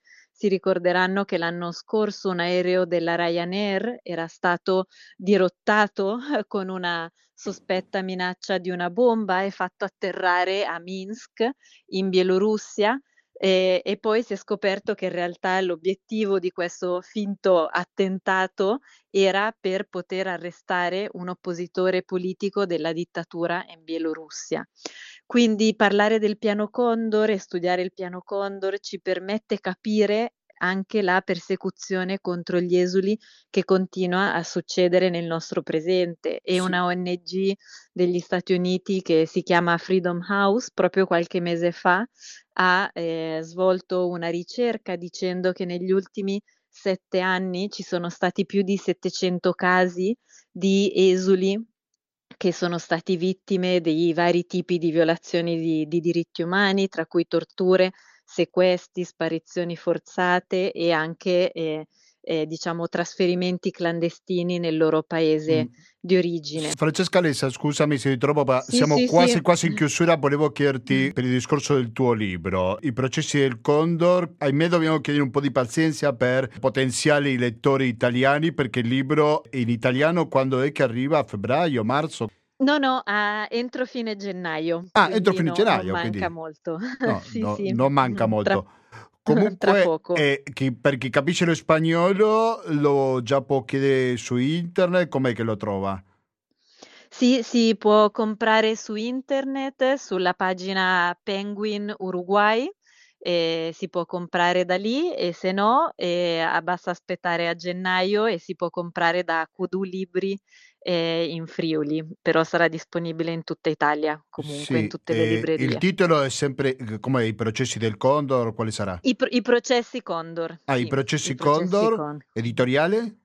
si ricorderanno che l'anno scorso un aereo della Ryanair era stato dirottato con una sospetta minaccia di una bomba e fatto atterrare a Minsk in Bielorussia e, e, poi si è scoperto che in realtà l'obiettivo di questo finto attentato era per poter arrestare un oppositore politico della dittatura in Bielorussia. Quindi parlare del piano Condor e studiare il piano Condor ci permette capire anche la persecuzione contro gli esuli che continua a succedere nel nostro presente e sì. una ONG degli Stati Uniti che si chiama Freedom House proprio qualche mese fa ha eh, svolto una ricerca dicendo che negli ultimi sette anni ci sono stati più di 700 casi di esuli che sono stati vittime dei vari tipi di violazioni di, di diritti umani, tra cui torture, sequestri, sparizioni forzate e anche eh, eh, diciamo trasferimenti clandestini nel loro paese mm. di origine. Francesca Lessa, scusami se ritrovo, ma sì, siamo sì, quasi, sì. quasi in chiusura. Volevo chiederti mm. per il discorso del tuo libro, i processi del Condor. Ahimè, dobbiamo chiedere un po' di pazienza per potenziali lettori italiani, perché il libro in italiano quando è che arriva? A febbraio, marzo? No, no, a entro fine gennaio. Ah, entro fine no, gennaio. Non quindi... manca molto. No, sì, no, sì. non manca molto. Tra... Comunque, eh, chi, per chi capisce lo spagnolo, lo già può chiedere su internet, com'è che lo trova? Sì, si può comprare su internet, sulla pagina Penguin Uruguay, eh, si può comprare da lì e se no eh, basta aspettare a gennaio e si può comprare da Kudu Libri eh, in Friuli, però sarà disponibile in tutta Italia, comunque sì, in tutte le librerie. Il titolo è sempre come i processi del Condor, quale sarà? I, pro- i processi Condor. Ah, sì, i processi, i processi Condor, Condor, editoriale?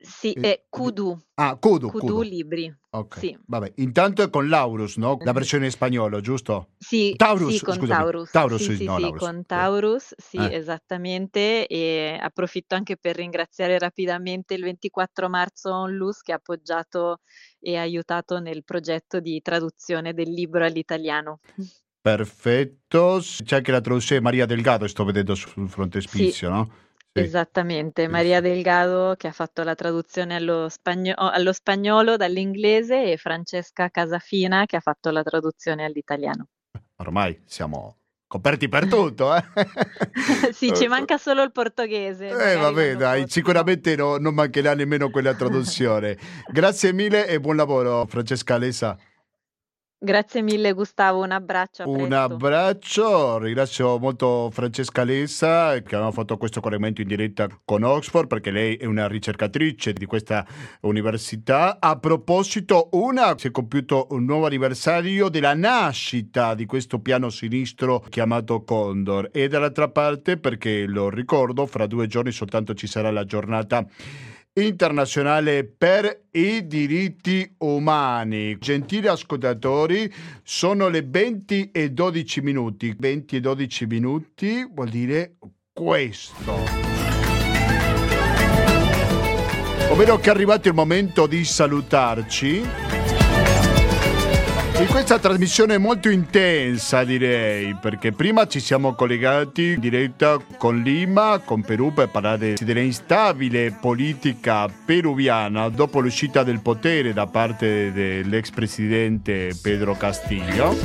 Sì, è Kudu. Ah, Kudu. Kudu, Kudu. libri. Ok. Sì. Vabbè, intanto è con Laurus, no? La versione in spagnolo, giusto? Sì, Taurus, sì con scusami. Taurus. Taurus, sì, sì, no, sì, Laurus. con Taurus, sì, eh. esattamente. E approfitto anche per ringraziare rapidamente il 24 marzo Onlus che ha appoggiato e aiutato nel progetto di traduzione del libro all'italiano. Perfetto. C'è anche la traduzione Maria Delgado, sto vedendo sul frontespizio, no? Esattamente, Maria Delgado che ha fatto la traduzione allo, spagno- allo spagnolo dall'inglese e Francesca Casafina che ha fatto la traduzione all'italiano. Ormai siamo coperti per tutto, eh? sì, ci manca solo il portoghese. Eh, vabbè, dai, sicuramente no, non mancherà nemmeno quella traduzione. Grazie mille e buon lavoro, Francesca Alesa. Grazie mille Gustavo, un abbraccio. Un abbraccio, ringrazio molto Francesca Lessa che abbiamo fatto questo collegamento in diretta con Oxford perché lei è una ricercatrice di questa università. A proposito, una si è compiuto un nuovo anniversario della nascita di questo piano sinistro chiamato Condor e dall'altra parte perché lo ricordo, fra due giorni soltanto ci sarà la giornata internazionale per i diritti umani. Gentili ascoltatori, sono le 20 e 12 minuti. 20 e 12 minuti vuol dire questo. Ovvero che è arrivato il momento di salutarci. In questa trasmissione molto intensa direi, perché prima ci siamo collegati in diretta con Lima, con Perù, per parlare dell'instabile politica peruviana dopo l'uscita del potere da parte dell'ex presidente Pedro Castillo.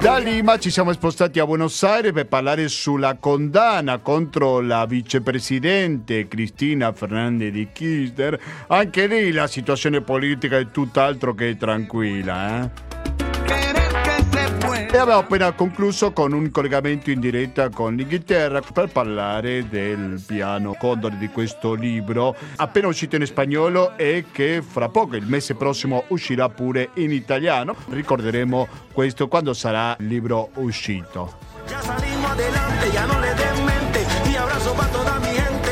Da Lima ci siamo spostati a Buenos Aires per parlare sulla condanna contro la vicepresidente Cristina Fernandez di Kirchner. Anche lì la situazione politica è tutt'altro che tranquilla. Eh? E abbiamo appena concluso con un collegamento in diretta con l'Inghilterra per parlare del piano Condor di questo libro appena uscito in spagnolo e che fra poco, il mese prossimo, uscirà pure in italiano. Ricorderemo questo quando sarà il libro uscito. Ya salimos adelante, ya no le den mente, y abrazo para toda mi gente.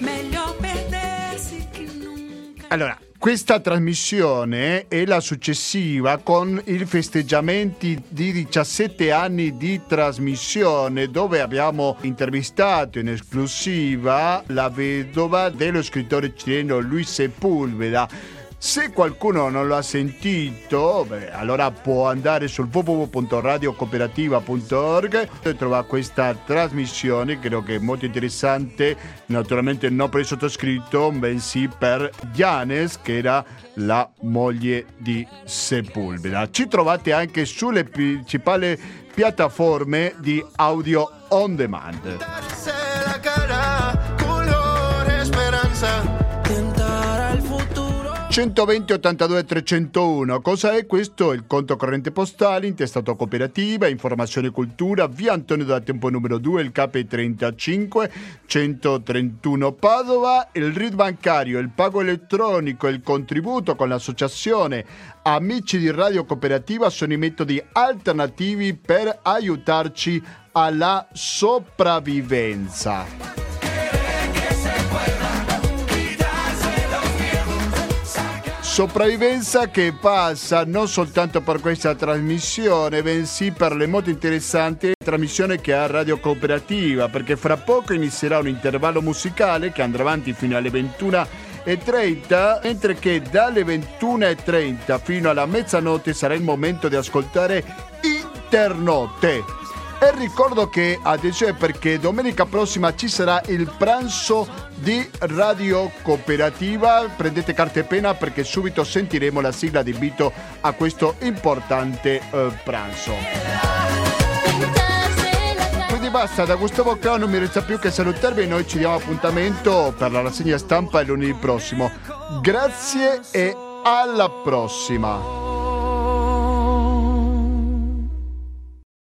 Meglio perdersi che nunca. Allora, questa trasmissione è la successiva con i festeggiamenti di 17 anni di trasmissione dove abbiamo intervistato in esclusiva la vedova dello scrittore cileno Luis Sepulveda se qualcuno non lo ha sentito, beh, allora può andare sul www.radiocooperativa.org e trovare questa trasmissione, credo che è molto interessante, naturalmente non per il sottoscritto, bensì per Gianes, che era la moglie di Sepulveda. Ci trovate anche sulle principali piattaforme di audio on demand. 120 82 301. Cosa è questo? Il conto corrente postale, intestato cooperativa, informazione e cultura, via Antonio da Tempo numero 2, il KP 35 131 Padova, il RID bancario, il pago elettronico, il contributo con l'associazione Amici di Radio Cooperativa sono i metodi alternativi per aiutarci alla sopravvivenza. Sopravvivenza che passa non soltanto per questa trasmissione, bensì per le molto interessanti trasmissione che ha Radio Cooperativa, perché fra poco inizierà un intervallo musicale che andrà avanti fino alle 21.30, mentre che dalle 21.30 fino alla mezzanotte sarà il momento di ascoltare Internotte. E ricordo che è perché domenica prossima ci sarà il pranzo di Radio Cooperativa. Prendete carta e penna perché subito sentiremo la sigla di invito a questo importante eh, pranzo. Basta, da Gustavo Cao non mi resta più che salutarvi noi ci diamo appuntamento per la rassegna stampa lunedì prossimo. Grazie e alla prossima!